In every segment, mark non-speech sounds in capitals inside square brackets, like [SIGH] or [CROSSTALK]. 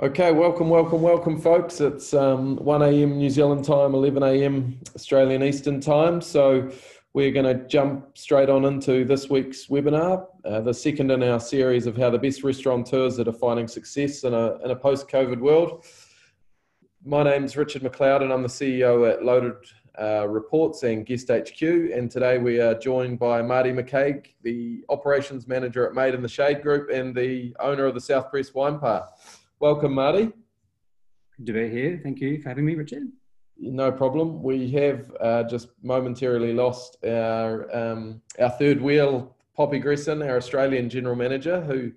Okay, welcome, welcome, welcome, folks. It's um, 1 a.m. New Zealand time, 11 a.m. Australian Eastern time. So we're going to jump straight on into this week's webinar, uh, the second in our series of how the best restaurateurs are defining success in a, in a post-COVID world. My name's Richard McLeod and I'm the CEO at Loaded uh, Reports and Guest HQ. And today we are joined by Marty McCaig, the operations manager at Made in the Shade Group and the owner of the South Press Wine Park. Welcome, Marty. Good to be here. Thank you for having me, Richard. No problem. We have uh, just momentarily lost our um, our third wheel, Poppy Gresson, our Australian general manager, who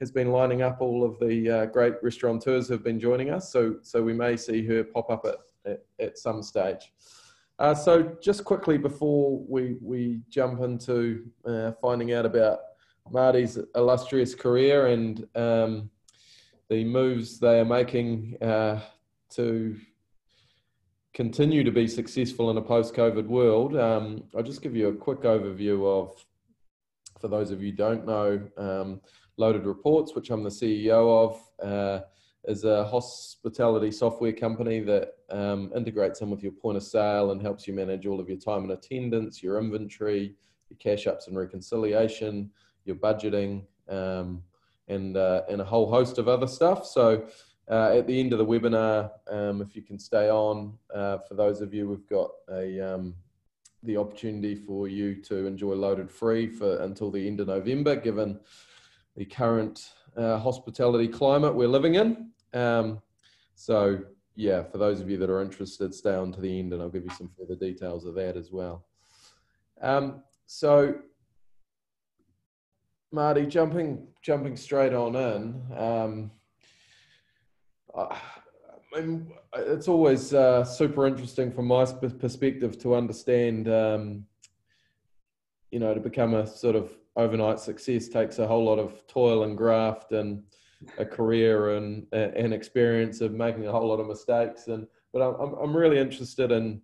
has been lining up all of the uh, great restaurateurs who have been joining us. So so we may see her pop up at at, at some stage. Uh, so just quickly before we we jump into uh, finding out about Marty's illustrious career and um, the moves they are making uh, to continue to be successful in a post-COVID world. Um, I'll just give you a quick overview of, for those of you don't know, um, Loaded Reports, which I'm the CEO of, uh, is a hospitality software company that um, integrates in with your point of sale and helps you manage all of your time and attendance, your inventory, your cash ups and reconciliation, your budgeting, um, and, uh, and a whole host of other stuff. So uh, at the end of the webinar, um, if you can stay on, uh, for those of you, we've got a, um, the opportunity for you to enjoy Loaded free for until the end of November, given the current uh, hospitality climate we're living in. Um, so yeah, for those of you that are interested, stay on to the end and I'll give you some further details of that as well. Um, so Marty, jumping jumping straight on in. Um, I, I mean, it's always uh, super interesting from my perspective to understand. Um, you know, to become a sort of overnight success takes a whole lot of toil and graft and a career and an experience of making a whole lot of mistakes. And but I'm I'm really interested in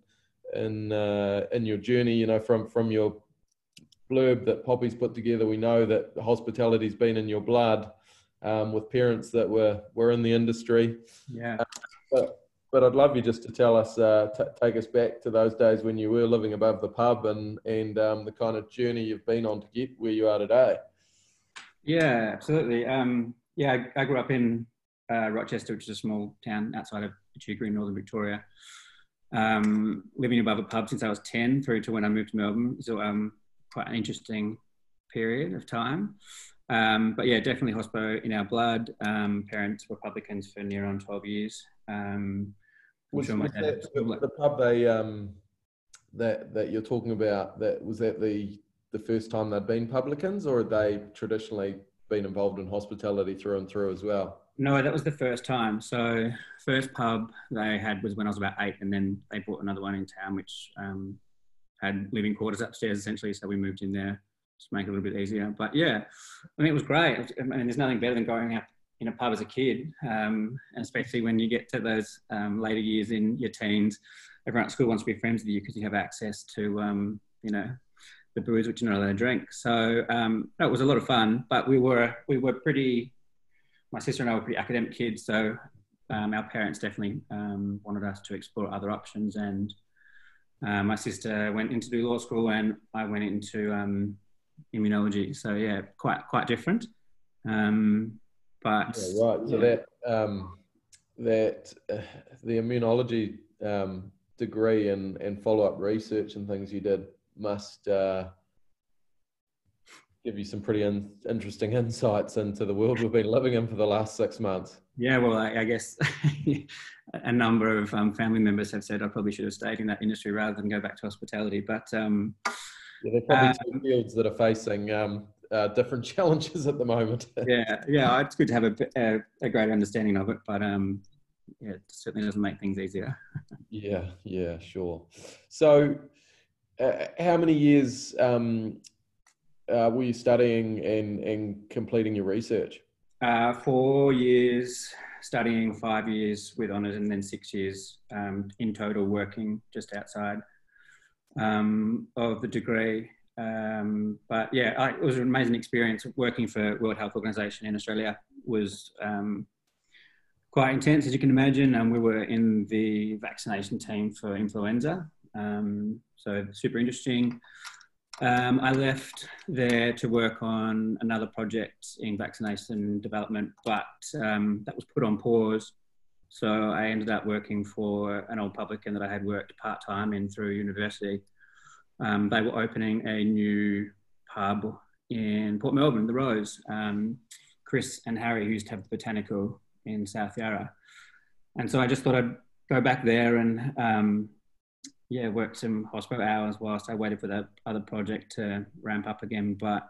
in uh, in your journey. You know, from from your blurb that Poppy's put together, we know that hospitality's been in your blood um, with parents that were were in the industry. Yeah. Uh, but, but I'd love you just to tell us, uh, t- take us back to those days when you were living above the pub and and um, the kind of journey you've been on to get where you are today. Yeah, absolutely. Um, yeah, I, I, grew up in uh, Rochester, which is a small town outside of Echuca in northern Victoria. Um, living above a pub since I was 10 through to when I moved to Melbourne. So um, quite an interesting period of time. Um, but yeah, definitely hospo in our blood. Um, parents were publicans for near on 12 years. Um, was, sure was that, the, the, pub they um, that that you're talking about that was that the the first time they'd been publicans, or had they traditionally been involved in hospitality through and through as well? No, that was the first time. So first pub they had was when I was about eight, and then they bought another one in town, which um, had living quarters upstairs essentially, so we moved in there to make it a little bit easier. But yeah, I mean, it was great. I mean, there's nothing better than going out in a pub as a kid, um, and especially when you get to those um, later years in your teens. Everyone at school wants to be friends with you because you have access to, um, you know, the booze which you're not allowed to drink. So um, it was a lot of fun, but we were we were pretty. My sister and I were pretty academic kids, so um, our parents definitely um, wanted us to explore other options and uh, my sister went into do law school, and I went into um, immunology. So yeah, quite quite different. Um, but yeah, right. So yeah. that um, that uh, the immunology um, degree and and follow up research and things you did must uh, give you some pretty in, interesting insights into the world we've been living in for the last six months. Yeah, well, I, I guess [LAUGHS] a number of um, family members have said I probably should have stayed in that industry rather than go back to hospitality. But um, yeah, there are probably um, two fields that are facing um, uh, different [LAUGHS] challenges at the moment. yeah, yeah, it's good to have a, a, a great understanding of it, but um, yeah, it certainly doesn't make things easier. [LAUGHS] yeah, yeah, sure. So, uh, how many years um, uh, were you studying and, and completing your research? Uh, four years studying, five years with honours, and then six years um, in total working just outside um, of the degree. Um, but yeah, I, it was an amazing experience working for World Health Organization in Australia. Was um, quite intense, as you can imagine. And we were in the vaccination team for influenza, um, so super interesting. Um, I left there to work on another project in vaccination development, but um, that was put on pause. So I ended up working for an old publican that I had worked part time in through university. Um, they were opening a new pub in Port Melbourne, the Rose. Um, Chris and Harry used to have the Botanical in South Yarra. And so I just thought I'd go back there and um, yeah, worked some hospital hours whilst I waited for that other project to ramp up again. But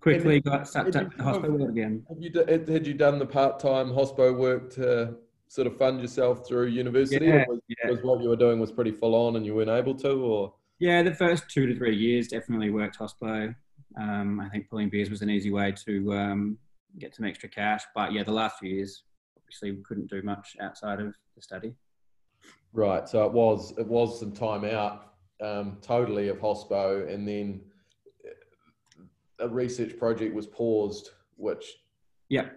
quickly and got sucked up to hospital work again. Have you, had you done the part-time hospital work to sort of fund yourself through university? Yeah, was, yeah. was what you were doing was pretty full on and you weren't able to or? Yeah, the first two to three years definitely worked hospital. Um, I think pulling beers was an easy way to um, get some extra cash. But yeah, the last few years, obviously, we couldn't do much outside of the study. Right. So it was it was some time out um, totally of hospo, and then a research project was paused, which. Yeah.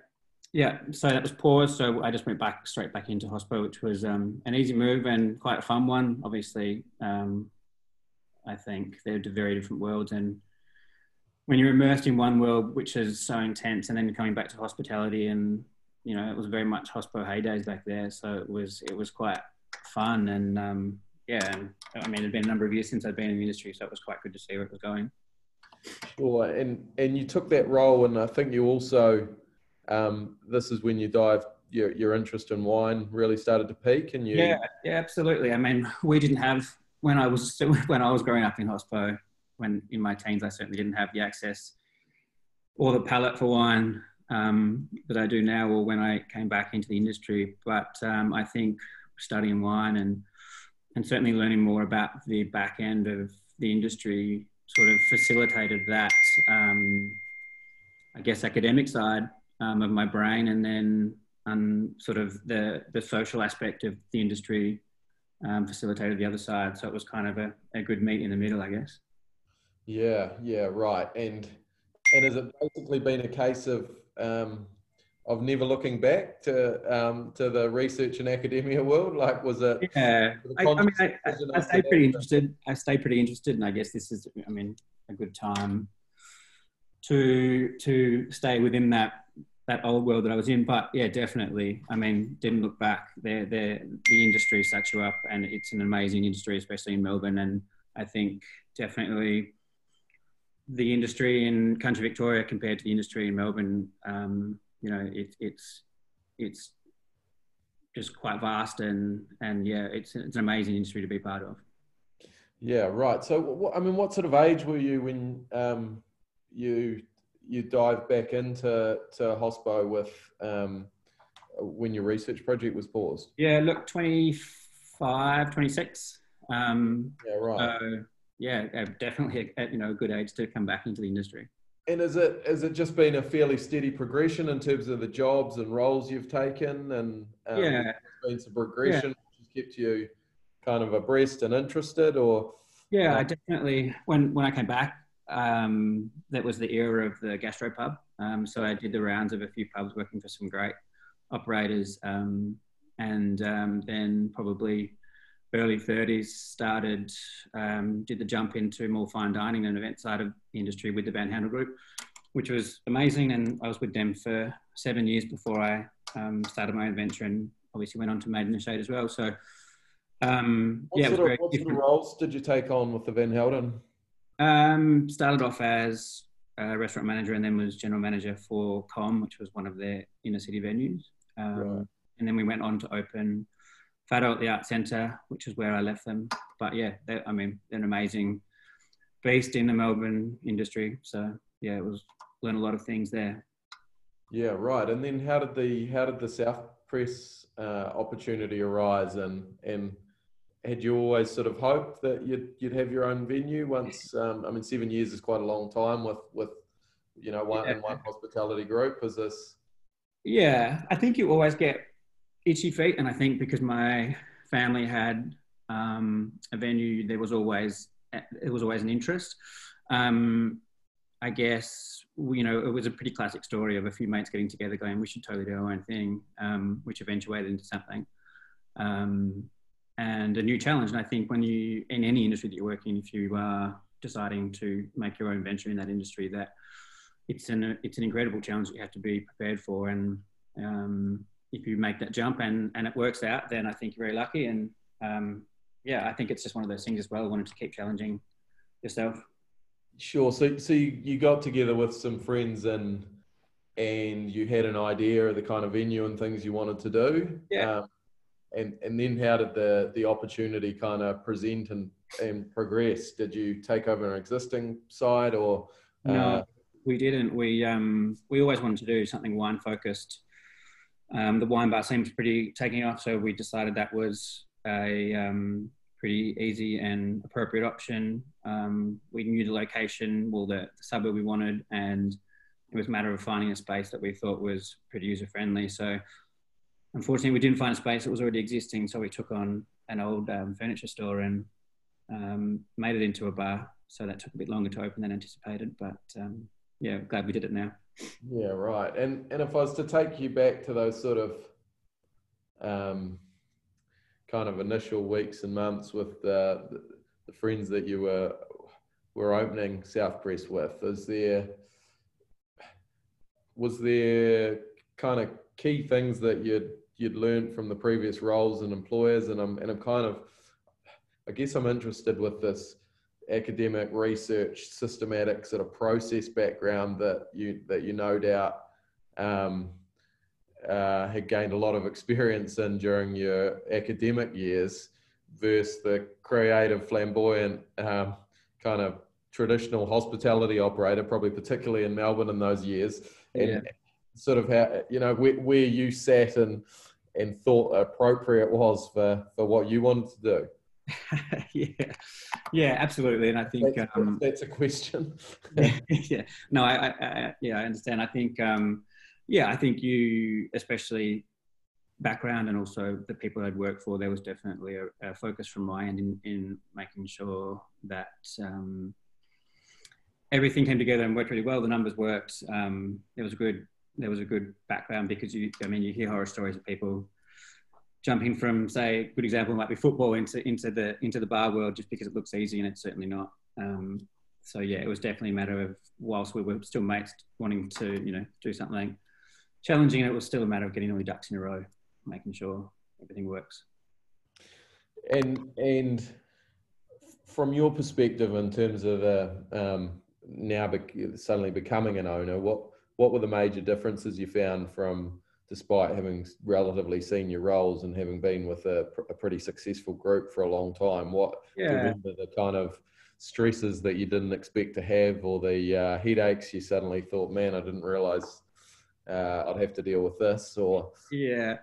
Yeah, so that was paused. So I just went back straight back into hospo, which was um, an easy move and quite a fun one. Obviously, um, I think they're very different worlds, and when you're immersed in one world which is so intense and then coming back to hospitality and you know it was very much hospo heydays back there so it was it was quite fun and um, yeah and i mean it'd been a number of years since i'd been in the industry so it was quite good to see where it was going sure and and you took that role and i think you also um, this is when you dive your, your interest in wine really started to peak and you yeah yeah absolutely i mean we didn't have when i was [LAUGHS] when i was growing up in hospo when in my teens, I certainly didn't have the access or the palate for wine um, that I do now, or when I came back into the industry. But um, I think studying wine and and certainly learning more about the back end of the industry sort of facilitated that, um, I guess, academic side um, of my brain, and then um, sort of the the social aspect of the industry um, facilitated the other side. So it was kind of a, a good meet in the middle, I guess. Yeah, yeah, right. And and has it basically been a case of um, of never looking back to um, to the research and academia world? Like, was it? Yeah, I, I, mean, I, I, I stay pretty interested. I stay pretty interested, and I guess this is, I mean, a good time to to stay within that that old world that I was in. But yeah, definitely. I mean, didn't look back. There, there, the industry sets you up, and it's an amazing industry, especially in Melbourne. And I think definitely the industry in country Victoria compared to the industry in Melbourne, um, you know, it, it's it's just quite vast and and yeah, it's it's an amazing industry to be part of. Yeah, right. So, what, I mean, what sort of age were you when um, you you dive back into to hospo with um, when your research project was paused? Yeah, look, 25, 26. Um, yeah, right. So, yeah, definitely a, you know a good age to come back into the industry. And is it has it just been a fairly steady progression in terms of the jobs and roles you've taken, and um, yeah, been some progression yeah. which has kept you kind of abreast and interested, or yeah, um, I definitely when when I came back, um, that was the era of the gastropub. Um, so I did the rounds of a few pubs, working for some great operators, um, and um, then probably early 30s, started, um, did the jump into more fine dining and event side of the industry with the Van Haandel Group, which was amazing. And I was with them for seven years before I um, started my own venture and obviously went on to Made in the Shade as well. So, um, what yeah, sort, of, what sort of roles did you take on with the Van Haandel? Um, started off as a restaurant manager and then was general manager for Com, which was one of their inner city venues. Um, right. And then we went on to open Fatto at the Art Centre, which is where I left them. But yeah, I mean, they're an amazing based in the Melbourne industry. So yeah, it was learn a lot of things there. Yeah, right. And then how did the how did the South Press uh, opportunity arise? And and had you always sort of hoped that you'd you'd have your own venue once? Um, I mean, seven years is quite a long time with with you know one yeah. one hospitality group. Is this? Yeah, I think you always get itchy feet, and I think because my family had um, a venue, there was always it was always an interest. Um, I guess you know it was a pretty classic story of a few mates getting together, going, "We should totally do our own thing," um, which eventuated into something. Um, and a new challenge. And I think when you in any industry that you're working, if you are deciding to make your own venture in that industry, that it's an it's an incredible challenge that you have to be prepared for. And um, if you make that jump and and it works out, then I think you're very lucky. And um, yeah, I think it's just one of those things as well. Wanted to keep challenging yourself. Sure. So so you, you got together with some friends and and you had an idea of the kind of venue and things you wanted to do. Yeah. Um, and and then how did the the opportunity kind of present and and progress? Did you take over an existing site or? Uh... No, we didn't. We um we always wanted to do something wine focused. Um, the wine bar seems pretty taking off, so we decided that was a um, pretty easy and appropriate option. Um, we knew the location, well, the, the, suburb we wanted, and it was a matter of finding a space that we thought was pretty user friendly. So unfortunately, we didn't find a space that was already existing, so we took on an old um, furniture store and um, made it into a bar. So that took a bit longer to open than anticipated, but um, yeah, glad we did it now. Yeah, right. And and if I was to take you back to those sort of um, kind of initial weeks and months with the, the friends that you were were opening South Press with, is there was there kind of key things that you'd you'd learned from the previous roles and employers and I'm and I'm kind of I guess I'm interested with this academic research systematic sort of process background that you that you no doubt um, uh, had gained a lot of experience in during your academic years versus the creative flamboyant um, kind of traditional hospitality operator probably particularly in melbourne in those years. And yeah. sort of how you know where, where you sat and and thought appropriate was for for what you wanted to do. [LAUGHS] Yeah yeah absolutely and i think that's, um, that's a question. [LAUGHS] Yeah no I, I, I, yeah i understand. I think um yeah i think you especially background and also the people i'd worked for there was definitely a, a focus from my end in, in making sure that um, everything came together and worked really well the numbers worked um, there was a good there was a good background because you i mean you hear horror stories of people jumping from say a good example might be football into into the into the bar world just because it looks easy and it's certainly not. Um, so yeah it was definitely a matter of whilst we were still mates wanting to you know do something challenging it was still a matter of getting all the ducks in a row making sure everything works. And and from your perspective in terms of uh, um, now suddenly becoming an owner what what were the major differences you found from despite having relatively senior roles and having been with a, a pretty successful group for a long time? What yeah. the kind of stresses that you didn't expect to have, or the uh, headaches you suddenly thought, man, I didn't realize uh, I'd have to deal with this, or yeah.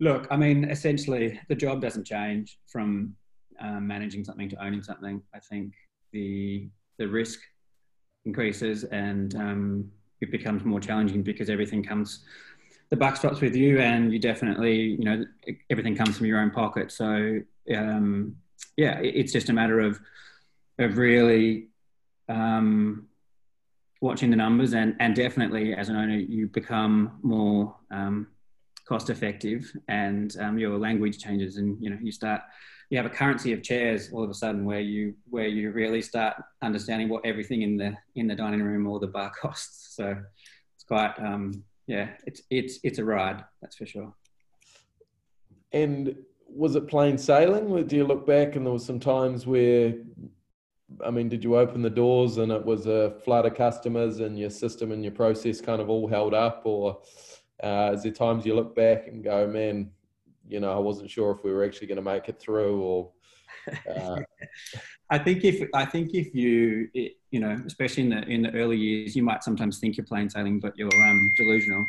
Look, I mean, essentially, the job doesn't change from um, managing something to owning something. I think the the risk increases and um, it becomes more challenging because everything comes the buck stops with you, and you definitely, you know, everything comes from your own pocket. So, um, yeah, it's just a matter of of really um, watching the numbers, and and definitely as an owner, you become more um, cost effective, and um, your language changes, and you know, you start. You have a currency of chairs all of a sudden, where you where you really start understanding what everything in the in the dining room or the bar [LAUGHS] costs. So it's quite um, yeah, it's it's it's a ride, that's for sure. And was it plain sailing? Do you look back and there was some times where, I mean, did you open the doors and it was a flood of customers and your system and your process kind of all held up, or uh, is there times you look back and go, man, you know, I wasn't sure if we were actually going to make it through, or uh... [LAUGHS] I think if I think if you you know especially in the in the early years you might sometimes think you're plain sailing but you're um, delusional.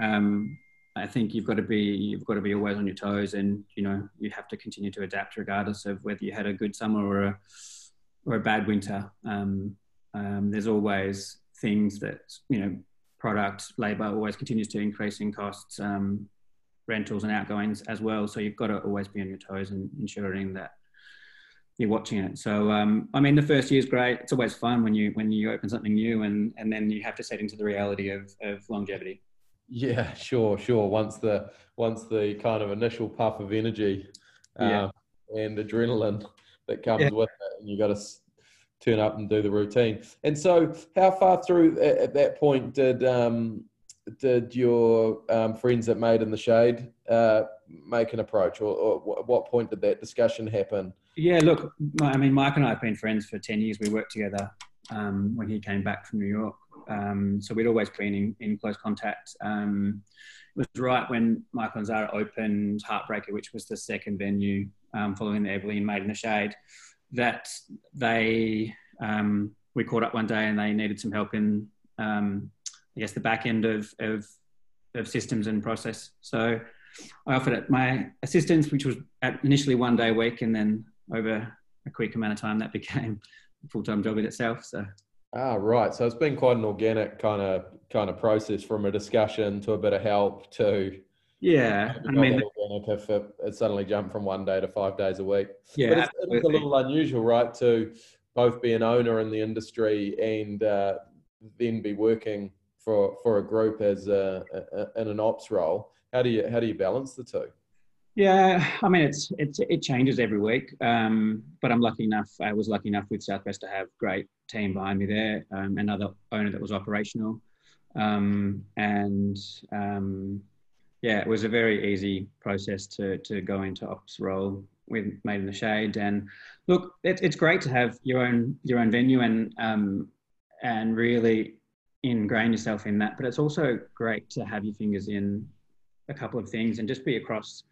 Um, I think you've got to be you've got to be always on your toes and you know you have to continue to adapt regardless of whether you had a good summer or a or a bad winter. Um, um there's always things that you know product labor always continues to increase in costs um, rentals and outgoings as well so you've got to always be on your toes and ensuring that you're watching it. So um, I mean, the first year is great. It's always fun when you when you open something new, and and then you have to set into the reality of of longevity. Yeah, sure, sure. Once the once the kind of initial puff of energy uh, yeah. and adrenaline that comes yeah. with it, and you got to turn up and do the routine. And so, how far through at, at that point did um, did your um, friends that Made in the Shade uh, make an approach, or, or what point did that discussion happen? Yeah, look, I mean, Mike and I have been friends for 10 years. We worked together um, when he came back from New York. Um, so we'd always been in, in close contact. Um, it was right when Michael and Zara opened Heartbreaker, which was the second venue um, following the Everleigh Made in the Shade, that they, um, we caught up one day and they needed some help in, um, I guess, the back end of, of, of systems and process. So I offered it my assistance, which was initially one day a week, and then over a quick amount of time, that [LAUGHS] became a full time job in itself. So. Ah, right. So it's been quite an organic kind of kind of process from a discussion to a bit of help to. Yeah, I mean, organic if it, it, suddenly jumped from one day to five days a week. Yeah, but it's, it's, a little unusual, right, to both be an owner in the industry and uh, then be working for for a group as a, a, in an ops role. How do you how do you balance the two? Yeah, I mean it's it's it changes every week, um, but I'm lucky enough. I was lucky enough with Southwest to have great team behind me there, um, another owner that was operational, um, and um, yeah, it was a very easy process to to go into ops role with Made in the Shade. And look, it, it's great to have your own your own venue and um, and really ingrain yourself in that. But it's also great to have your fingers in a couple of things and just be across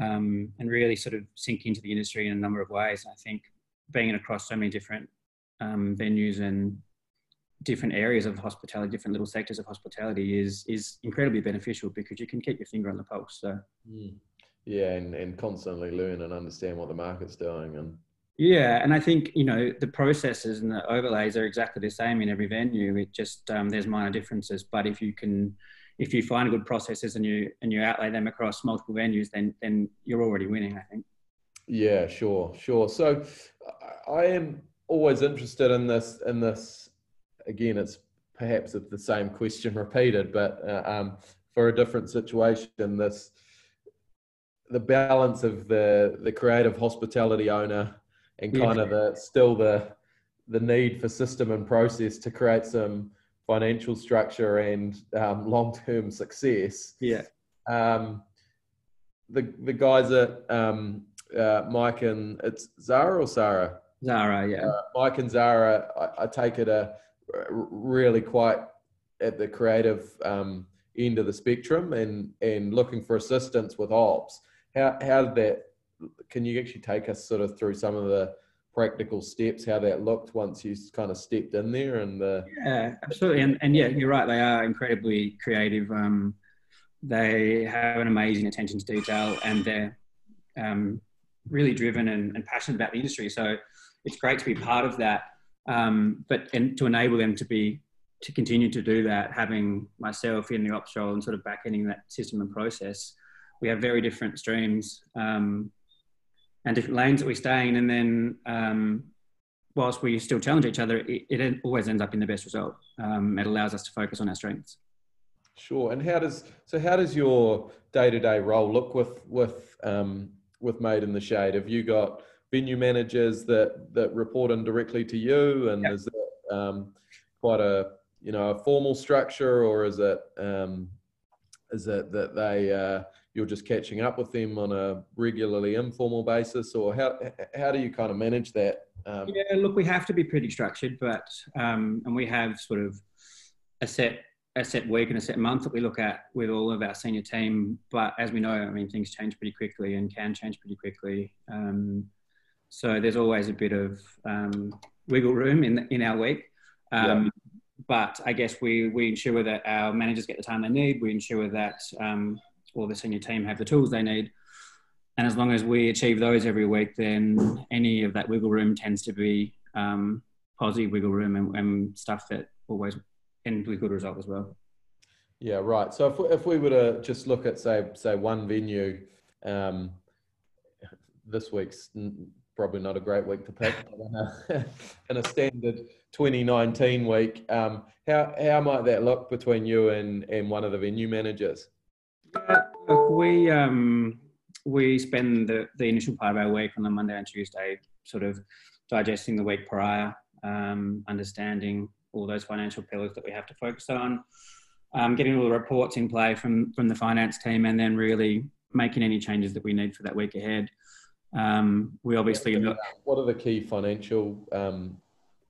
um, and really sort of sink into the industry in a number of ways. I think being across so many different um, venues and different areas of hospitality, different little sectors of hospitality is is incredibly beneficial because you can keep your finger on the pulse. So. Mm. Yeah, and, and constantly learn and understand what the market's doing and yeah, and I think you know the processes and the overlays are exactly the same in every venue. It just um, there's minor differences, but if you can if you find good processes and you and you outlay them across multiple venues, then then you're already winning. I think. Yeah, sure, sure. So I am always interested in this. In this, again, it's perhaps it's the same question repeated, but uh, um, for a different situation, this the balance of the the creative hospitality owner and kind yeah. of the still the the need for system and process to create some financial structure and um, long-term success. Yeah. Um, the the guys at um, uh, Mike and it's Zara or Sarah. Zara, yeah. Uh, Mike and Zara, I, I, take it a really quite at the creative um, end of the spectrum and and looking for assistance with ops. How how did that? Can you actually take us sort of through some of the practical steps, how that looked once you kind of stepped in there and the yeah, absolutely, and and yeah, you're right. They are incredibly creative. Um, they have an amazing attention to detail, and they're um, really driven and, and, passionate about the industry. So it's great to be part of that. Um, but and to enable them to be to continue to do that, having myself in the ops role and sort of back ending that system and process, we have very different streams. Um, and different lanes that we stay in. And then um, whilst we still challenge each other, it, it, always ends up in the best result. Um, it allows us to focus on our strengths. Sure. And how does so? How does your day-to-day role look with with um, with Made in the Shade? Have you got venue managers that that report in directly to you, and yep. is that um, quite a you know a formal structure, or is it um, is it that they uh, you're just catching up with them on a regularly informal basis, or how how do you kind of manage that? Um, yeah, look, we have to be pretty structured, but um, and we have sort of a set a set week and a set month that we look at with all of our senior team. But as we know, I mean, things change pretty quickly and can change pretty quickly. Um, so there's always a bit of um, wiggle room in in our week. Um, yeah. But I guess we we ensure that our managers get the time they need. We ensure that um, or the senior team have the tools they need. And as long as we achieve those every week, then any of that wiggle room tends to be um, positive wiggle room and, and, stuff that always ends with good result as well. Yeah, right. So if we, if we were to just look at say say one venue, um, this week's probably not a great week to pick. But in, a, [LAUGHS] in a standard 2019 week, um, how how might that look between you and and one of the venue managers? We um, we spend the, the initial part of our week on the Monday and Tuesday, sort of digesting the week prior, um, understanding all those financial pillars that we have to focus on, um, getting all the reports in play from from the finance team, and then really making any changes that we need for that week ahead. Um, we obviously look. What are the key financial um,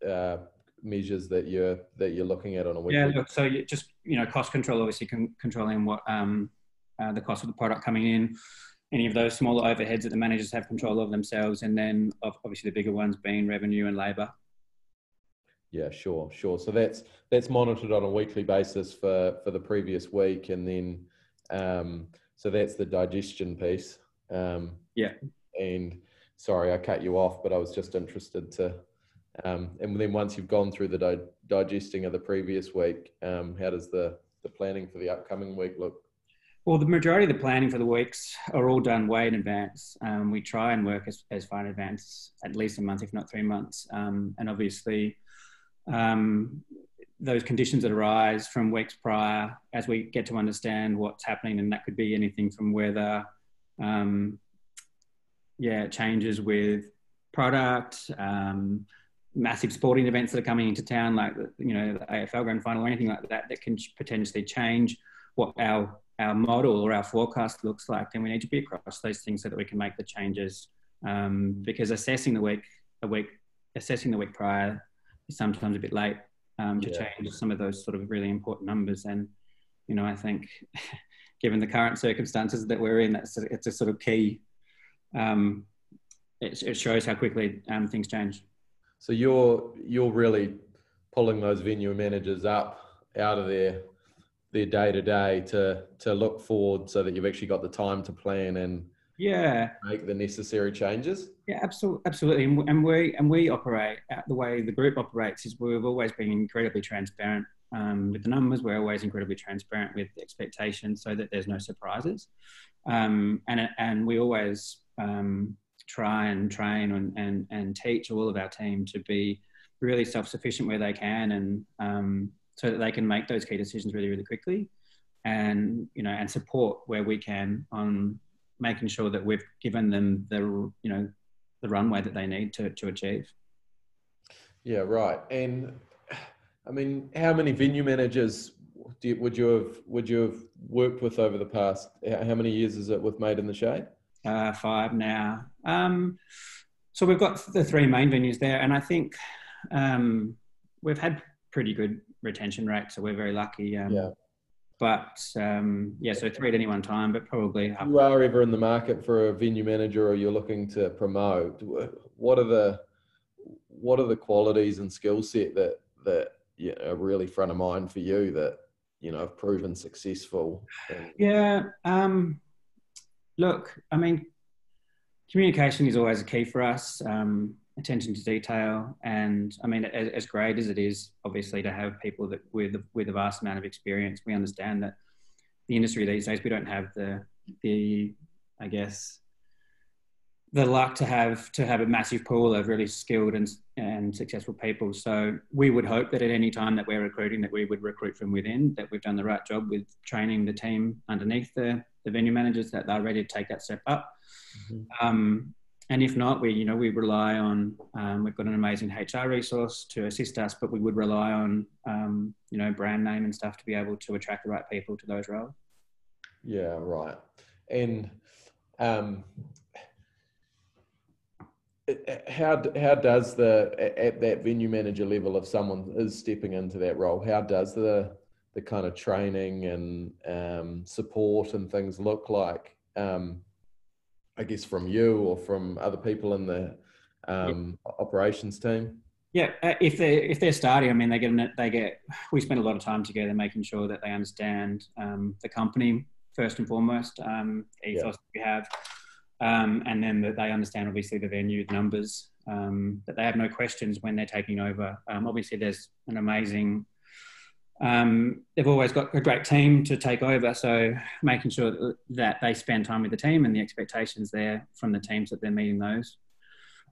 uh, measures that you're that you're looking at on a weekly? Yeah, look, so you just you know cost control, obviously con- controlling what um, uh, the cost of the product coming in, any of those smaller overheads that the managers have control of themselves, and then obviously the bigger ones being revenue and labour. Yeah, sure, sure. So that's that's monitored on a weekly basis for for the previous week, and then um, so that's the digestion piece. Um, yeah. And sorry, I cut you off, but I was just interested to. Um, and then once you've gone through the di- digesting of the previous week, um, how does the the planning for the upcoming week look? Well, the majority of the planning for the weeks are all done way in advance. Um, we try and work as, as far in advance, at least a month, if not three months. Um, and obviously, um, those conditions that arise from weeks prior as we get to understand what's happening, and that could be anything from weather, um, yeah, changes with product, um, massive sporting events that are coming into town, like you know the AFL Grand Final or anything like that, that can potentially change what our our model or our forecast looks like. Then we need to be across those things so that we can make the changes. Um, because assessing the week, a week, assessing the week prior is sometimes a bit late um, to yeah. change some of those sort of really important numbers. And, you know, I think [LAUGHS] given the current circumstances that we're in, that's a, it's a sort of key. Um, it, it, shows how quickly um, things change. So you're you're really pulling those venue managers up out of their their day to day to to look forward, so that you've actually got the time to plan and yeah. make the necessary changes? Yeah absolutely absolutely. And we and we operate the way the group operates is we've always been incredibly transparent um, with the numbers. We're always incredibly transparent with the expectations so that there's no surprises. Um, and and we always um, try and train and, and and teach all of our team to be really self-sufficient where they can and um, so that they can make those key decisions really really quickly and you know and support where we can on making sure that we've given them the you know the runway that they need to to achieve. Yeah, right. And I mean, how many venue managers you, would you have would you have worked with over the past? How many years is it with Made in the Shade? Uh, five now. Um, so we've got the three main venues there, and I think um, we've had pretty good retention rate, so we're very lucky. Um, yeah. But um, yeah, so three at any one time, but probably. If you are ever in the market for a venue manager, or you're looking to promote, what are the what are the qualities and skill set that that you know, are really front of mind for you that you know have proven successful? Yeah. Um, look, I mean, communication is always a key for us. Um, attention to detail. And I mean, as, as, great as it is, obviously, to have people that with with a vast amount of experience, we understand that the industry these days we don't have the the I guess the luck to have to have a massive pool of really skilled and and successful people. So we would hope that at any time that we're recruiting, that we would recruit from within. That we've done the right job with training the team underneath the the venue managers that they're ready to take that step up. Mm-hmm. Um, and if not, we you know we rely on um, we've got an amazing HR resource to assist us, but we would rely on um, you know brand name and stuff to be able to attract the right people to those roles. Yeah, right. And um, how how does the at that venue manager level, if someone is stepping into that role, how does the the kind of training and um, support and things look like? Um, I guess from you or from other people in the um, yeah. operations team? Yeah, uh, if they if they're starting, I mean, they get they get. We spend a lot of time together making sure that they understand um, the company first and foremost, um, ethos yeah. we have, um, and then that they understand obviously the venue the numbers. Um, that they have no questions when they're taking over. Um, obviously, there's an amazing um, they've always got a great team to take over. So making sure that they spend time with the team and the expectations there from the teams that they're meeting those.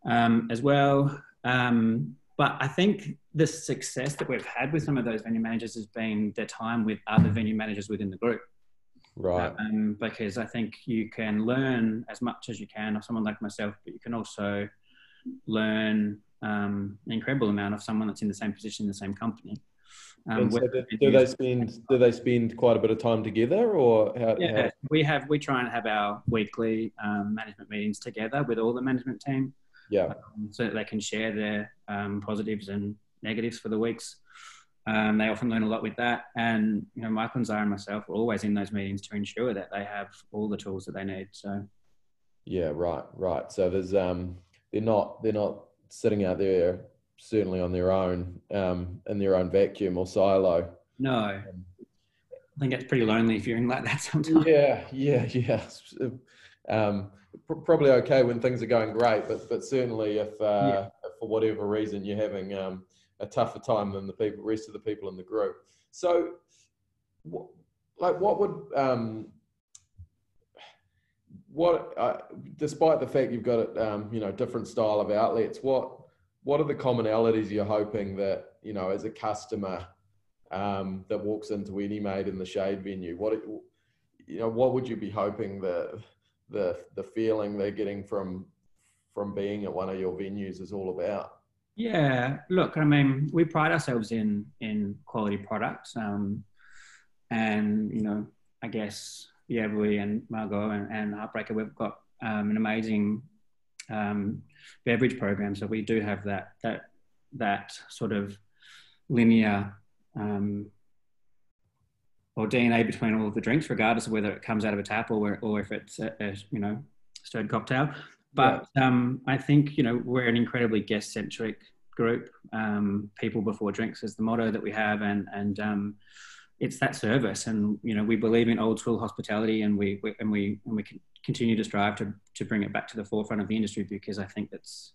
um, as well. Um, but I think the success that we've had with some of those venue managers has been their time with other venue managers within the group. Right. Um, because I think you can learn as much as you can of someone like myself, but you can also learn um, an incredible amount of someone that's in the same position in the same company. Um, so do, do, they spend do they spend quite a bit of time together, or how, yeah, how? we have we try and have our weekly um, management meetings together with all the management team. Yeah, um, so that they can share their um, positives and negatives for the weeks. Um, they often learn a lot with that, and you know, Michael and Zara and myself are always in those meetings to ensure that they have all the tools that they need. So, yeah, right, right. So there's um, they're not they're not sitting out there certainly on their own um, in their own vacuum or silo. No, I think it's pretty lonely if you're in like that [LAUGHS] sometimes. Yeah, yeah, [LAUGHS] yeah. Um, probably okay when things are going great, but but certainly if, uh, yeah. if for whatever reason you're having um, a tougher time than the people, rest of the people in the group. So, what, like, what would um, what, uh, despite the fact you've got um, you know different style of outlets, what what are the commonalities you're hoping that you know as a customer um, that walks into any made in the shade venue? What you know, what would you be hoping the the the feeling they're getting from from being at one of your venues is all about? Yeah, look, I mean, we pride ourselves in in quality products, um, and you know, I guess yeah, we and Margot and, and Heartbreaker, we've got um, an amazing um, beverage program, so we do have that that that sort of linear um, or DNA between all of the drinks, regardless of whether it comes out of a tap or or if it's a, a you know stirred cocktail. But yeah. um, I think you know we're an incredibly guest centric group. Um, People before drinks is the motto that we have, and and um, it's that service. And you know we believe in old school hospitality, and we, we and we and we continue to strive to to bring it back to the forefront of the industry because I think that's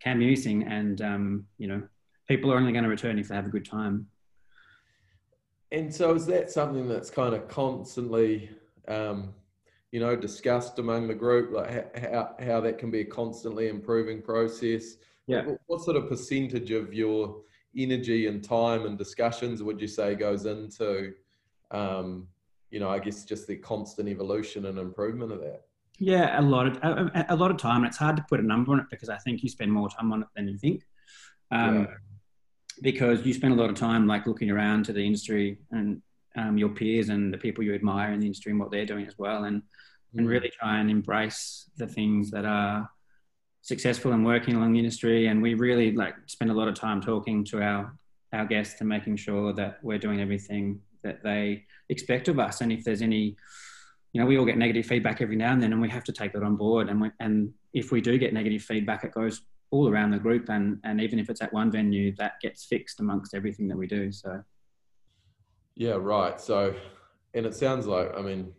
can be missing, and um, you know people are only going to return if they have a good time. And so, is that something that's kind of constantly um, you know, discussed among the group, like how, how that can be a constantly improving process? Yeah. What, what sort of percentage of your energy and time and discussions would you say goes into, um, you know, I guess just the constant evolution and improvement of that? Yeah, a lot of a, a, lot of time, and it's hard to put a number on it because I think you spend more time on it than you think. Um, yeah. Because you spend a lot of time like looking around to the industry and um, your peers and the people you admire in the industry and what they're doing as well, and mm. and really try and embrace the things that are successful and working along the industry. And we really like spend a lot of time talking to our our guests and making sure that we're doing everything that they expect of us. And if there's any, you know, we all get negative feedback every now and then, and we have to take that on board. And we, and if we do get negative feedback, it goes all around the group, and and even if it's at one venue, that gets fixed amongst everything that we do. So. Yeah, right. So, and it sounds like, I mean,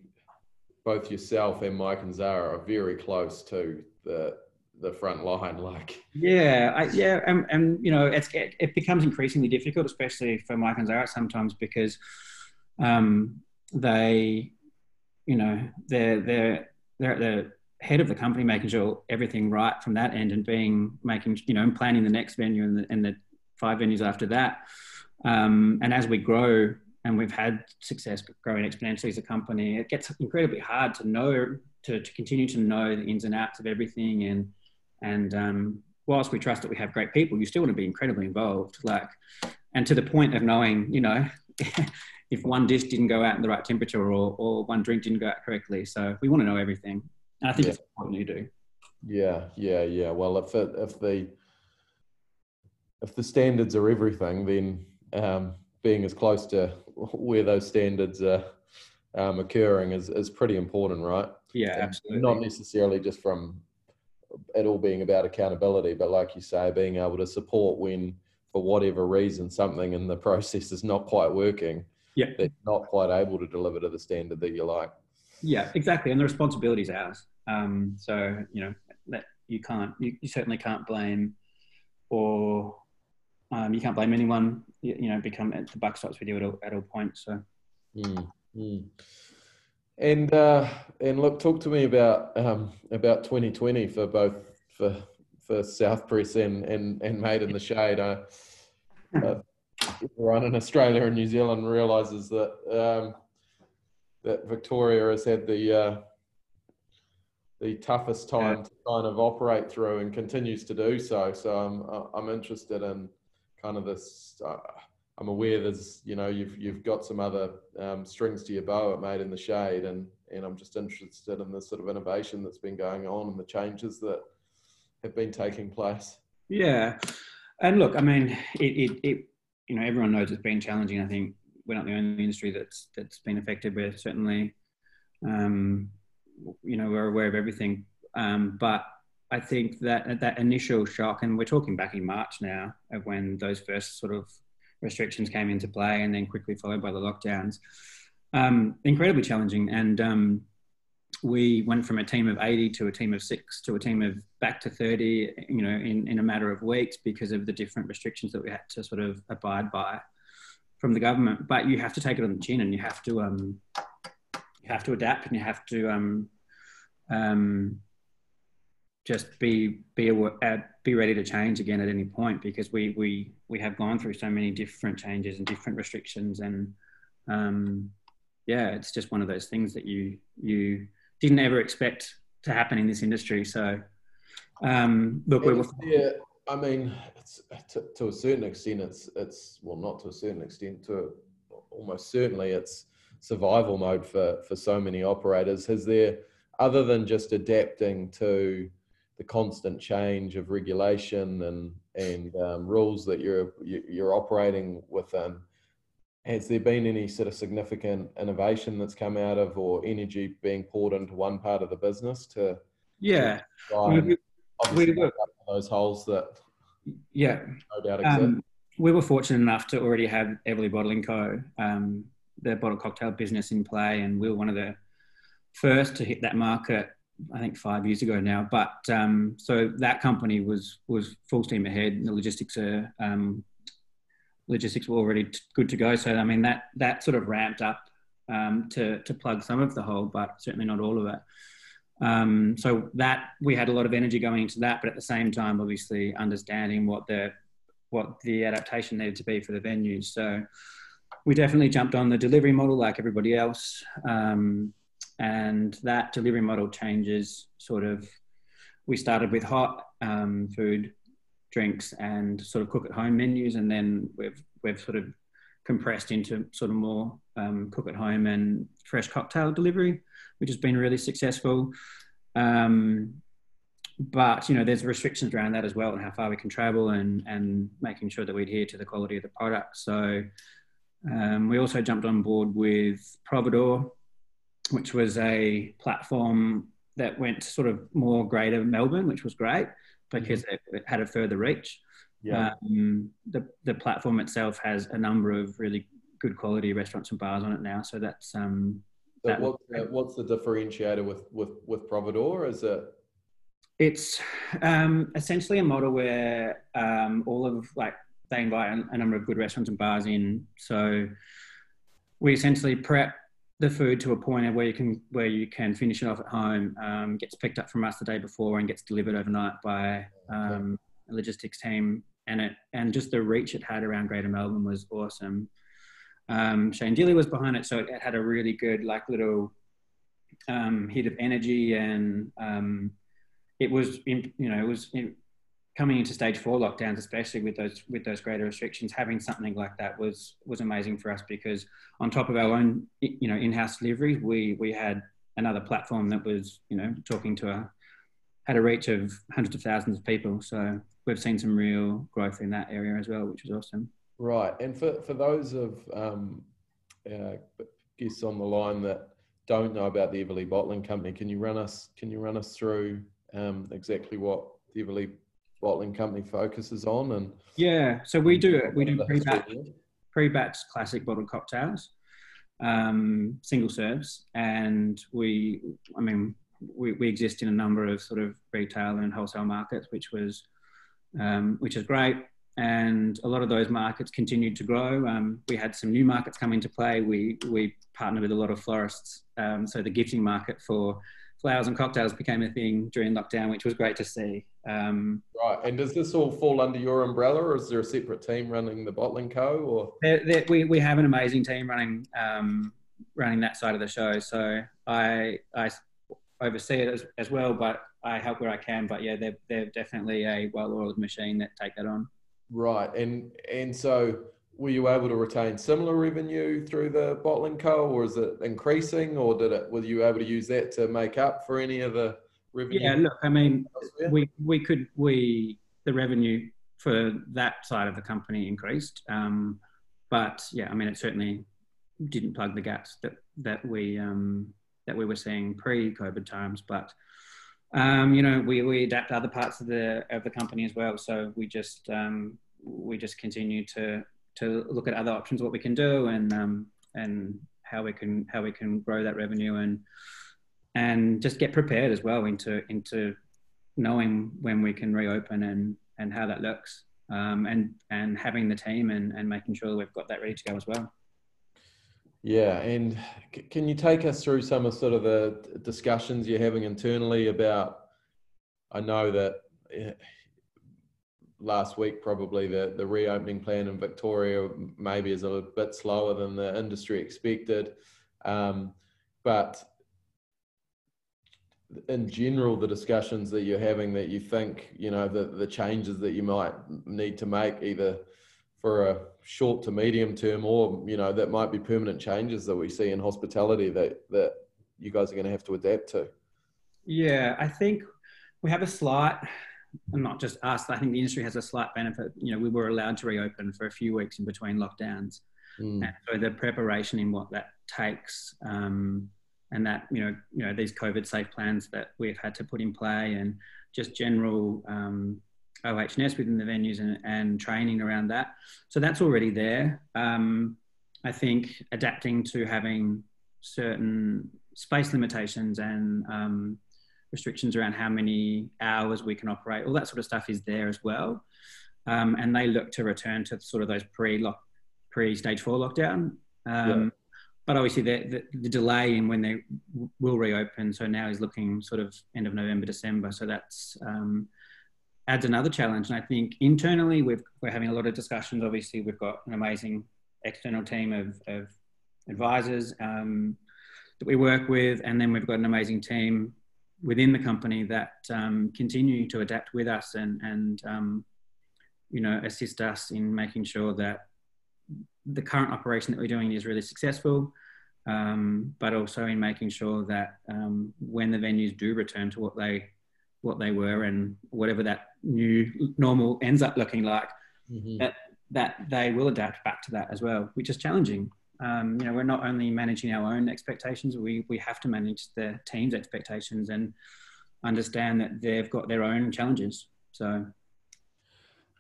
both yourself and Mike and Zara are very close to the the front line. Like, yeah, I, yeah, and, and you know, it's it, it, becomes increasingly difficult, especially for Mike and Zara sometimes because um, they, you know, they're they're they're at the head of the company, making sure everything right from that end, and being making you know, and planning the next venue and the, and the five venues after that. Um, and as we grow, and we've had success growing exponentially as a company, it gets incredibly hard to know to, to continue to know the ins and outs of everything. And and um, whilst we trust that we have great people, you still want to be incredibly involved. Like, and to the point of knowing, you know, [LAUGHS] if one dish didn't go out in the right temperature or or one drink didn't go out correctly. So we want to know everything. And I think yeah. it's important you do. Yeah, yeah, yeah. Well, if it, if the if the standards are everything, then um, being as close to where those standards are um, occurring is, is pretty important, right? Yeah, absolutely. Not necessarily just from it all being about accountability, but like you say, being able to support when, for whatever reason, something in the [LAUGHS] process is not quite working. Yeah. They're not quite able to deliver to the standard that you like. Yeah, exactly. And the responsibility is ours. Um, so, you know, that you can't, you, you certainly can't blame or um, you can't blame anyone. You, you, know, become the buck stops with you at all, at all points. So. Mm, mm. And uh, and look, talk to me about um, about 2020 for both for for South Press and, and, and Made in the Shade. Uh, uh, everyone in Australia and New Zealand realizes that um, that Victoria has had the uh, the toughest time yeah. to kind of operate through and continues to do so. So I'm I'm interested in kind of this. Uh, I'm aware there's you know you've you've got some other um, strings to your bow at Made in the Shade, and and I'm just interested in the sort of innovation that's been going on and the changes that have been taking place. Yeah, and look, I mean, it, it, it you know everyone knows it's been challenging. I think we're not the only industry that's that's been affected. We're certainly, um, you know, we're aware of everything. Um, but I think that that initial shock, and we're talking back in March now, of when those first sort of restrictions came into play, and then quickly followed by the lockdowns, um, incredibly challenging. And um, we went from a team of 80 to a team of six to a team of back to 30, you know, in, in a matter of weeks because of the different restrictions that we had to sort of abide by from the government. But you have to take it on the chin and you have to, um, you have to adapt and you have to um, um, just be be uh, be ready to change again at any point because we we we have gone through so many different changes and different restrictions and um, yeah, it's just one of those things that you you didn't ever expect to happen in this industry. So, um, look, we were. Yeah, I mean, to, to, a certain extent, it's it's well, not to a certain extent, to almost certainly, it's survival mode for for so many operators. Has there, other than just adapting to the constant change of regulation and and um, rules that you're you're operating within? has there been any sort of significant innovation that's come out of or energy being poured into one part of the business to yeah we, we were, those holes that yeah no doubt exist. Um, we were fortunate enough to already have Everleigh Bottling Co. Um, the bottle cocktail business in play, and we were one of the first to hit that market. I think five years ago now. But um, so that company was was full steam ahead. And The logistics are um, logistics were already t- good to go. So I mean that that sort of ramped up um, to to plug some of the hole, but certainly not all of it. Um, so that we had a lot of energy going into that, but at the same time, obviously understanding what the what the adaptation needed to be for the venues. So we definitely jumped on the delivery model like everybody else, um, and that delivery model changes sort of. We started with hot um, food drinks and sort of cook at home menus, and then we've we've sort of compressed into sort of more um, cook at home and fresh cocktail delivery, which has been really successful. Um, but you know, there's restrictions around that as well, and how far we can travel, and and making sure that we adhere to the quality of the product. So um, we also jumped on board with Providoor, which was a platform that went sort of more greater Melbourne, which was great because mm-hmm. it, had a further reach. Yeah. Um, the the platform itself has a number of really good quality restaurants and bars on it now, so that's um. So that what's, the, what's the differentiator with with with Providoor? Is it? It's um, essentially a model where um, all of like they invite a number of good restaurants and bars in. So we essentially prep the food to a point where you can where you can finish it off at home. Um, gets picked up from us the day before and gets delivered overnight by um, a logistics team. And it and just the reach it had around Greater Melbourne was awesome. Um, Shane Delia was behind it, so it, it had a really good like little um, hit of energy, and um, it was in, you know it was coming into stage four lockdowns, especially with those with those greater restrictions, having something like that was was amazing for us because on top of our own you know in-house delivery, we we had another platform that was you know talking to a had a reach of hundreds of thousands of people. So we've seen some real growth in that area as well, which was awesome. Right, and for for those of um, uh, guests on the line that don't know about the Everleigh Bottling Company, can you run us can you run us through um, exactly what the Everleigh bottling company focuses on and yeah so we do it. We do pre-batch, pre-batch classic bottled cocktails um, single serves. And we i mean we, we exist in a number of sort of retail and wholesale markets which was um, which is great. And a lot of those markets continued to grow. Um, we had some new markets come into play. We we partnered with a lot of florists um, so the gifting market for flowers and cocktails became a thing during lockdown, which was great to see. Um, right, and does this all fall under your umbrella, or is there a separate team running the bottling co? Or they're, they're, we we have an amazing team running um, running that side of the show. So I I oversee it as, as well, but I help where I can. But yeah, they're they're definitely a well-oiled machine that take that on. Right, and and so were you able to retain similar revenue through the bottling co, or is it increasing, or did it? Were you able to use that to make up for any of the revenue? Yeah, look, I mean, we we could we the revenue for that side of the company increased, um, but yeah, I mean, it certainly didn't plug the gaps that that we um, that we were seeing pre-COVID times, but. Um, you know, we, we adapt other parts of the of the company as well. So we just um, we just continue to to look at other options, what we can do, and um, and how we can how we can grow that revenue and and just get prepared as well into into knowing when we can reopen and and how that looks um, and and having the team and and making sure we've got that ready to go as well. Yeah, and can you take us through some of sort of the discussions you're having internally about? I know that last week probably the, the reopening plan in Victoria maybe is a bit slower than the industry expected. Um, but in general, the discussions that you're having that you think, you know, the, the changes that you might need to make either for a short to medium term or, you know, that might be permanent changes that we see in hospitality that, that you guys are going to have to adapt to? Yeah, I think we have a slight and not just us. I think the industry has a slight benefit. You know, we were allowed to reopen for a few weeks in between lockdowns, mm. and so the preparation in what that takes, um, and that you know, you know, these COVID safe plans that we've had to put in play, and just general um, OHS within the venues and, and, training around that. So that's already there. Um, I think adapting to having certain space limitations and um, restrictions around how many hours we can operate, all that sort of stuff is there as well. Um, and they look to return to sort of those pre-lock, pre-stage four lockdown. Um, yeah. But obviously, the, the, the, delay in when they w- will reopen, so now is looking sort of end of November, December. So that's um, adds another challenge. And I think internally, we are having a lot of discussions. Obviously, we've got an amazing external team of, of advisors um, that we work with, and then we've got an amazing team within the company that um, continue to adapt with us and, and um, you know, assist us in making sure that the current operation that we're doing is really successful, um, but also in making sure that um, when the venues do return to what they what they were and whatever that new normal ends up looking like, mm-hmm. that that they will adapt back to that as well, which is challenging um, you know, we're not only managing our own expectations, we, we have to manage the team's expectations and understand that they've got their own challenges. So,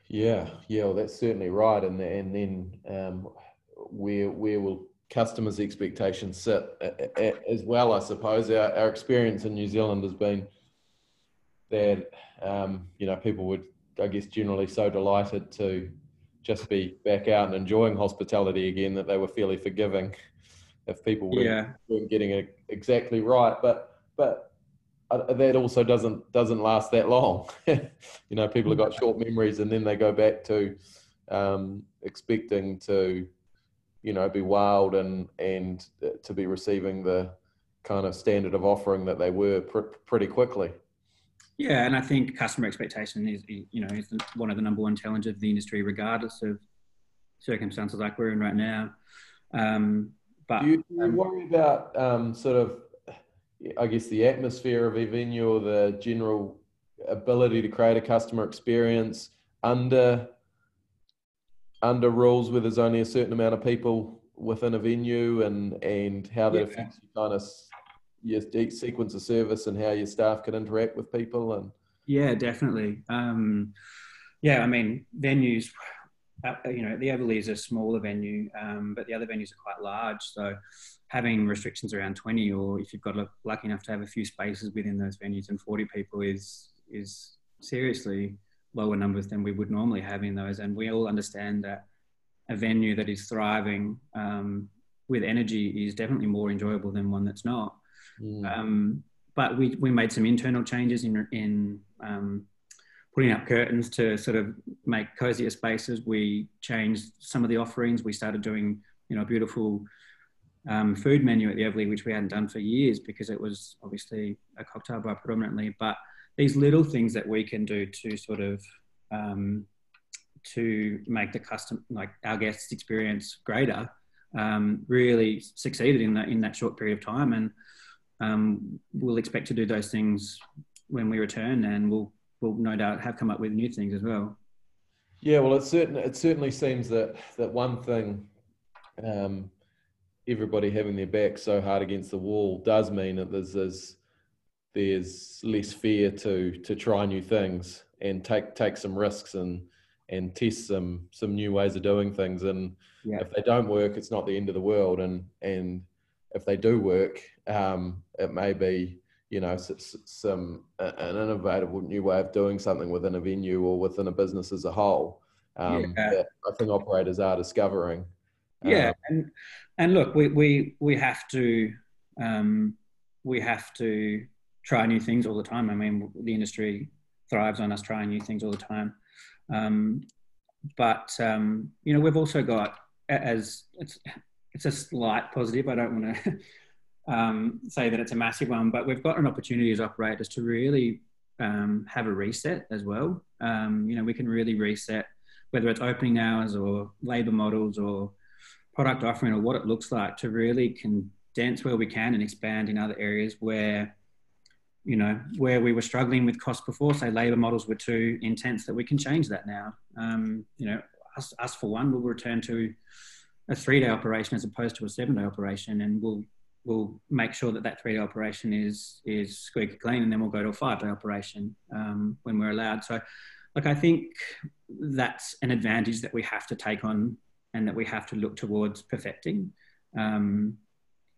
yeah, yeah, well, that's certainly right. And and then um, where where will customers' expectations sit as well? I suppose our, our experience in New Zealand has been that um, you know people would, I guess, generally so delighted to just be back out and enjoying hospitality again that they were fairly forgiving if people weren't, yeah. weren't getting it exactly right. But but uh, that also doesn't doesn't last that long. [LAUGHS] You know people have got short memories and then they go back to um, expecting to you know be wild and and to be receiving the kind of standard of offering that they were pr- pretty quickly yeah, and I think customer expectation is, you know, is one of the number one challenges of the industry, regardless of circumstances like we're in right now. Um, but do you, do you um, worry about um, sort of, I guess, the atmosphere of a venue or the general ability to create a customer experience under under rules where there's only a certain amount of people within a venue and and how that yeah. affects you kind of your sequence of service and how your staff can interact with people and yeah definitely. Um, yeah i mean venues uh, you know the Everleigh is a smaller venue um, but the other venues are quite large. So having restrictions around 20 or if you've got lucky enough to have a few spaces within those venues and 40 people is is seriously lower numbers than we would normally have in those. And we all understand that a venue that is thriving um, with energy is definitely more enjoyable than one that's not Mm. Um, but we, we made some internal changes in, in um, putting up curtains to sort of make cozier spaces. We changed some of the offerings. We started doing, you know, beautiful um, food menu at the Everleigh, which we hadn't done for years because it was obviously a cocktail bar predominantly. But these little things that we can do to sort of um, to make the custom like our guests experience greater um, really succeeded in that in that short period of time and um, we'll expect to do those things when we return and we'll we'll no doubt have come up with new things as well yeah well it certain it certainly seems that that one thing um, everybody having their back so hard against the wall does mean that there's, there's there's less fear to to try new things and take take some risks and and test some some new ways of doing things. And yeah. if they don't work, it's not the end of the world. And and if they do work, um, it may be you know some an innovative new way of doing something within a venue or within a business as a whole. Um, yeah. I think operators are discovering. Yeah, um, and and look, we we we have to um, we have to try new things all the time. I mean, the industry thrives on us trying new things all the time. Um, but um, you know, we've also got as it's it's a slight positive. I don't want to [LAUGHS] um, say that it's a massive one, but we've got an opportunity as operators to really um, have a reset as well. Um, you know, we can really reset whether it's opening hours or labour models or product offering or what it looks like to really condense where we can and expand in other areas where you know, where we were struggling with cost before, say labour models were too intense, that we can change that now. Um, you know, us, us for one will return to a three-day operation as opposed to a seven-day operation, and we'll we'll make sure that that three-day operation is is squeaky clean, and then we'll go to a five-day operation um, when we're allowed. So, like I think that's an advantage that we have to take on, and that we have to look towards perfecting. Um,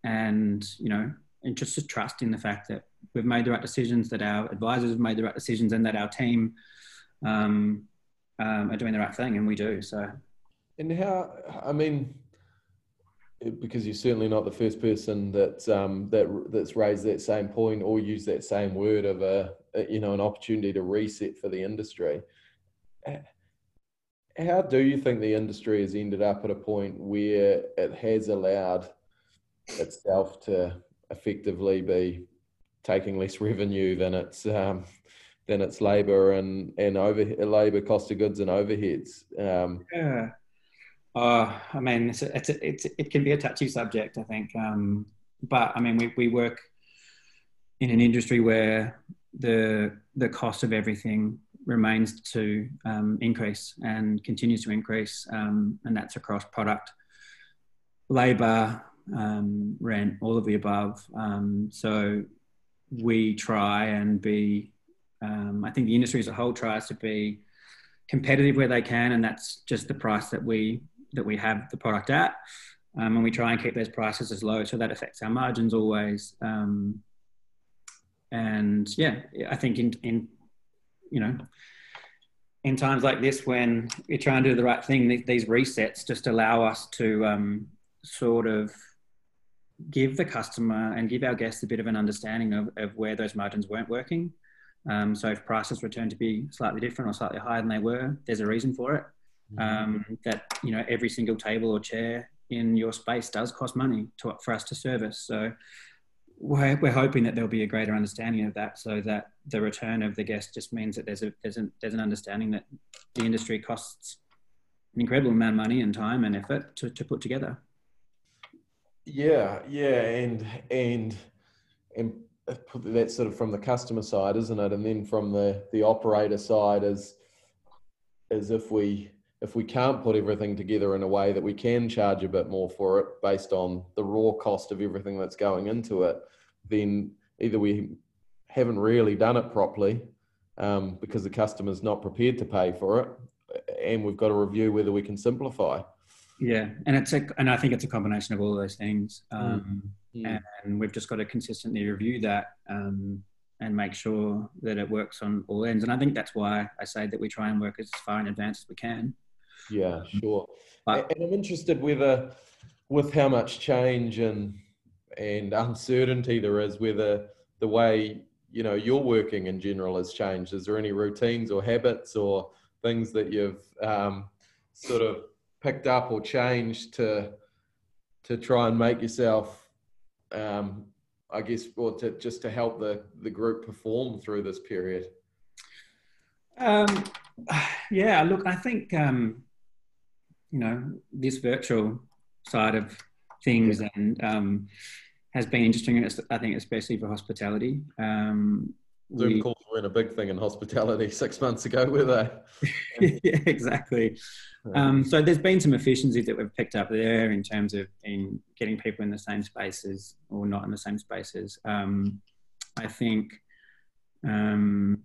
and you know, and just to trust in the fact that we've made the right decisions, that our advisors have made the right decisions, and that our team um, um, are doing the right thing, and we do. So, and how? I mean, because you're certainly not the first person that um, that that's raised that same point or used that same word of a, you know an opportunity to reset for the industry. How do you think the industry has ended up at a point where it has allowed itself to effectively be taking less revenue than its um, than its labour and and over labour cost of goods and overheads. Um, yeah. Uh, I mean, it's a, it's, a, it's it can be a touchy subject, I think. Um, but I mean, we, we work in an industry where the the cost of everything remains to um, increase and continues to increase, um, and that's across product, labour, um, rent, all of the above. Um, so we try and be, um, I think the industry as a whole tries to be competitive where they can, and that's just the price that we that we have the product at. Um, and we try and keep those prices as low, so that affects our margins always. Um, and yeah, I think in in you know in times like this when you're trying to do the right thing, these resets just allow us to um, sort of give the customer and give our guests a bit of an understanding of, of where those margins weren't working. Um, so if prices return to be slightly different or slightly higher than they were, there's a reason for it. Mm-hmm. Um, that you know every single table or chair in your space does cost money to, for us to service. So we're, we're hoping that there'll be a greater understanding of that, so that the return of the guest just means that there's a there's, a, there's an understanding that the industry costs an incredible amount of money and time and effort to, to put together. Yeah, yeah, and and and that's sort of from the customer side, isn't it? And then from the the operator side, is as if we if we can't put everything together in a way that we can charge a bit more for it based on the raw cost of everything that's going into it, then either we haven't really done it properly um, because the customer's not prepared to pay for it, and we've got to review whether we can simplify. Yeah, and it's a, and I think it's a combination of all those things, mm. um, mm. and we've just got to consistently review that um, and make sure that it works on all ends. And I think that's why I say that we try and work as far in advance as we can. Yeah, sure. But, and I'm interested whether, with how much change and and uncertainty there is, whether the way you know you're working in general has changed. Is there any routines or habits or things that you've um, sort of picked up or changed to to try and make yourself, um, I guess, or to just to help the the group perform through this period? Um, [SIGHS] yeah, look, I think um, you know this virtual side of things and um, has been interesting. And I think especially for hospitality. Um, Zoom we, calls were in a big thing in hospitality [LAUGHS] six months ago, were they? [LAUGHS] yeah, exactly. Um, so there's been some efficiencies that we've picked up there in terms of in getting people in the same spaces or not in the same spaces. Um, I think um,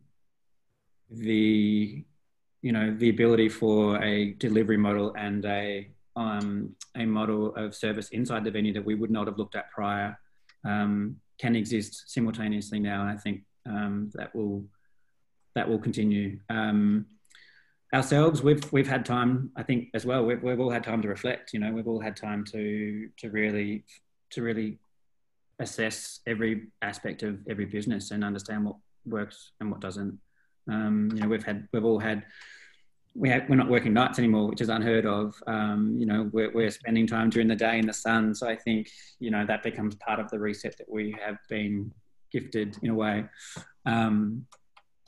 the you know the ability for a delivery model and a um, a model of service inside the venue that we would not have looked at prior um, can exist simultaneously now, and I think um, that will that will continue. Um, ourselves, we've we've had time, I think, as well. We've, we've all had time to reflect. You know, we've all had time to to really to really assess every aspect of every business and understand what works and what doesn't. Um, you know, we've had we've all had we have, we're not working nights anymore, which is unheard of. Um, you know, we're, we're spending time during the day in the sun. So I think, you know, that becomes part of the reset that we have been gifted in a way. Um,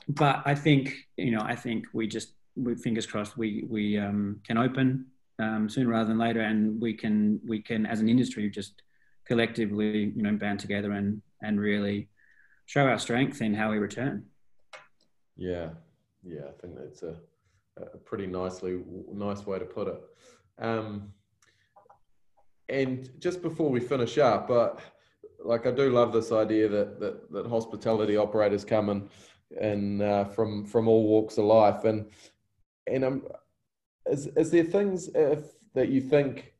but I think, you know, I think we just, we fingers crossed, we, we um, can open um, sooner rather than later. And we can, we can, as an industry, just collectively, you know, band together and, and really show our strength in how we return. Yeah. Yeah. I think that's a, a pretty nicely nice way to put it. Um, and just before we finish up, but like I do love this idea that that, that hospitality operators come and and uh, from from all walks of life, and and um, is is there things if that you think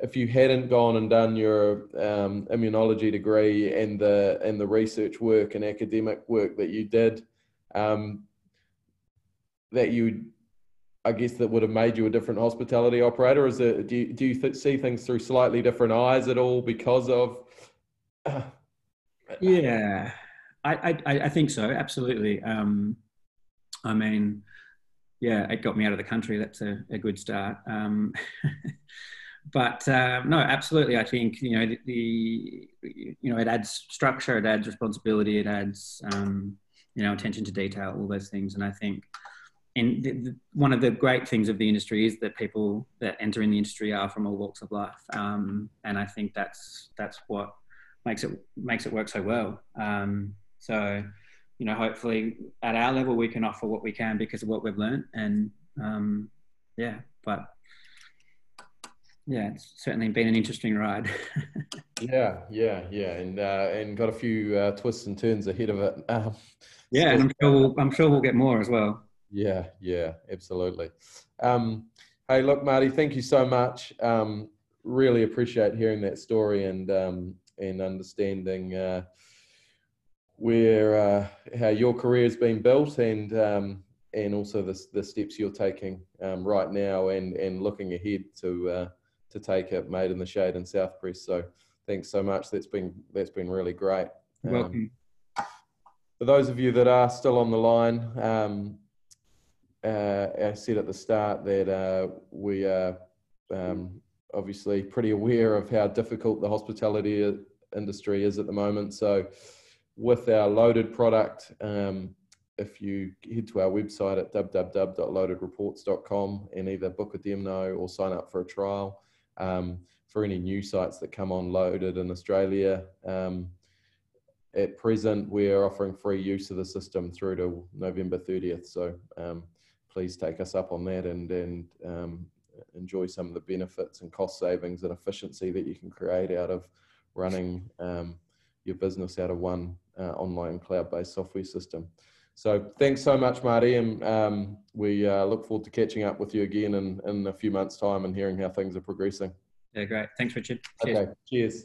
if you hadn't gone and done your um, immunology degree and the and the research work and academic work that you did, um, that you, I guess, that would have made you a different hospitality operator? Is it do you, do you th- see things through slightly different eyes at all because of? [SIGHS] yeah, I, I I think so. Absolutely. Um, I mean, yeah, it got me out of the country. That's a, a good start. Um, [LAUGHS] but uh, no, absolutely. I think you know the, the, you know it adds structure, it adds responsibility, it adds um, you know attention to detail, all those things. And I think and the, the, one of the great things of the industry is that people that enter in the industry are from all walks of life, um, and I think that's that's what makes it makes it work so well. Um, so, you know, hopefully at our level we can offer what we can because of what we've learned, and um, yeah, but yeah, it's certainly been an interesting ride. [LAUGHS] yeah, yeah, yeah, and uh, and got a few uh, twists and turns ahead of it. Um, yeah, and I'm sure we'll, I'm sure we'll get more as well. Yeah, yeah, absolutely. Um, hey, look, Marty, thank you so much. Um, really appreciate hearing that story and um, and understanding uh, where uh, how your career has been built and um, and also the the steps you're taking um, right now and and looking ahead to uh, to take it made in the shade in South Press. So thanks so much. That's been that's been really great. welcome. For those of you that are still on the line, um, uh, I said at the start that uh, we are um, obviously pretty aware of how difficult the hospitality industry is at the moment. So, with our loaded product, um, if you head to our website at www.loadedreports.com and either book a demo or sign up for a trial um, for any new sites that come on loaded in Australia. Um, at present, we're offering free use of the system through to November 30th. So, um, please take us up on that and, and um, enjoy some of the benefits and cost savings and efficiency that you can create out of running um, your business out of one uh, online cloud-based software system. So thanks so much, Marty, and um, we uh, look forward to catching up with you again in, in a few months' time and hearing how things are progressing. Yeah, great. Thanks, Richard. Cheers. Okay, cheers.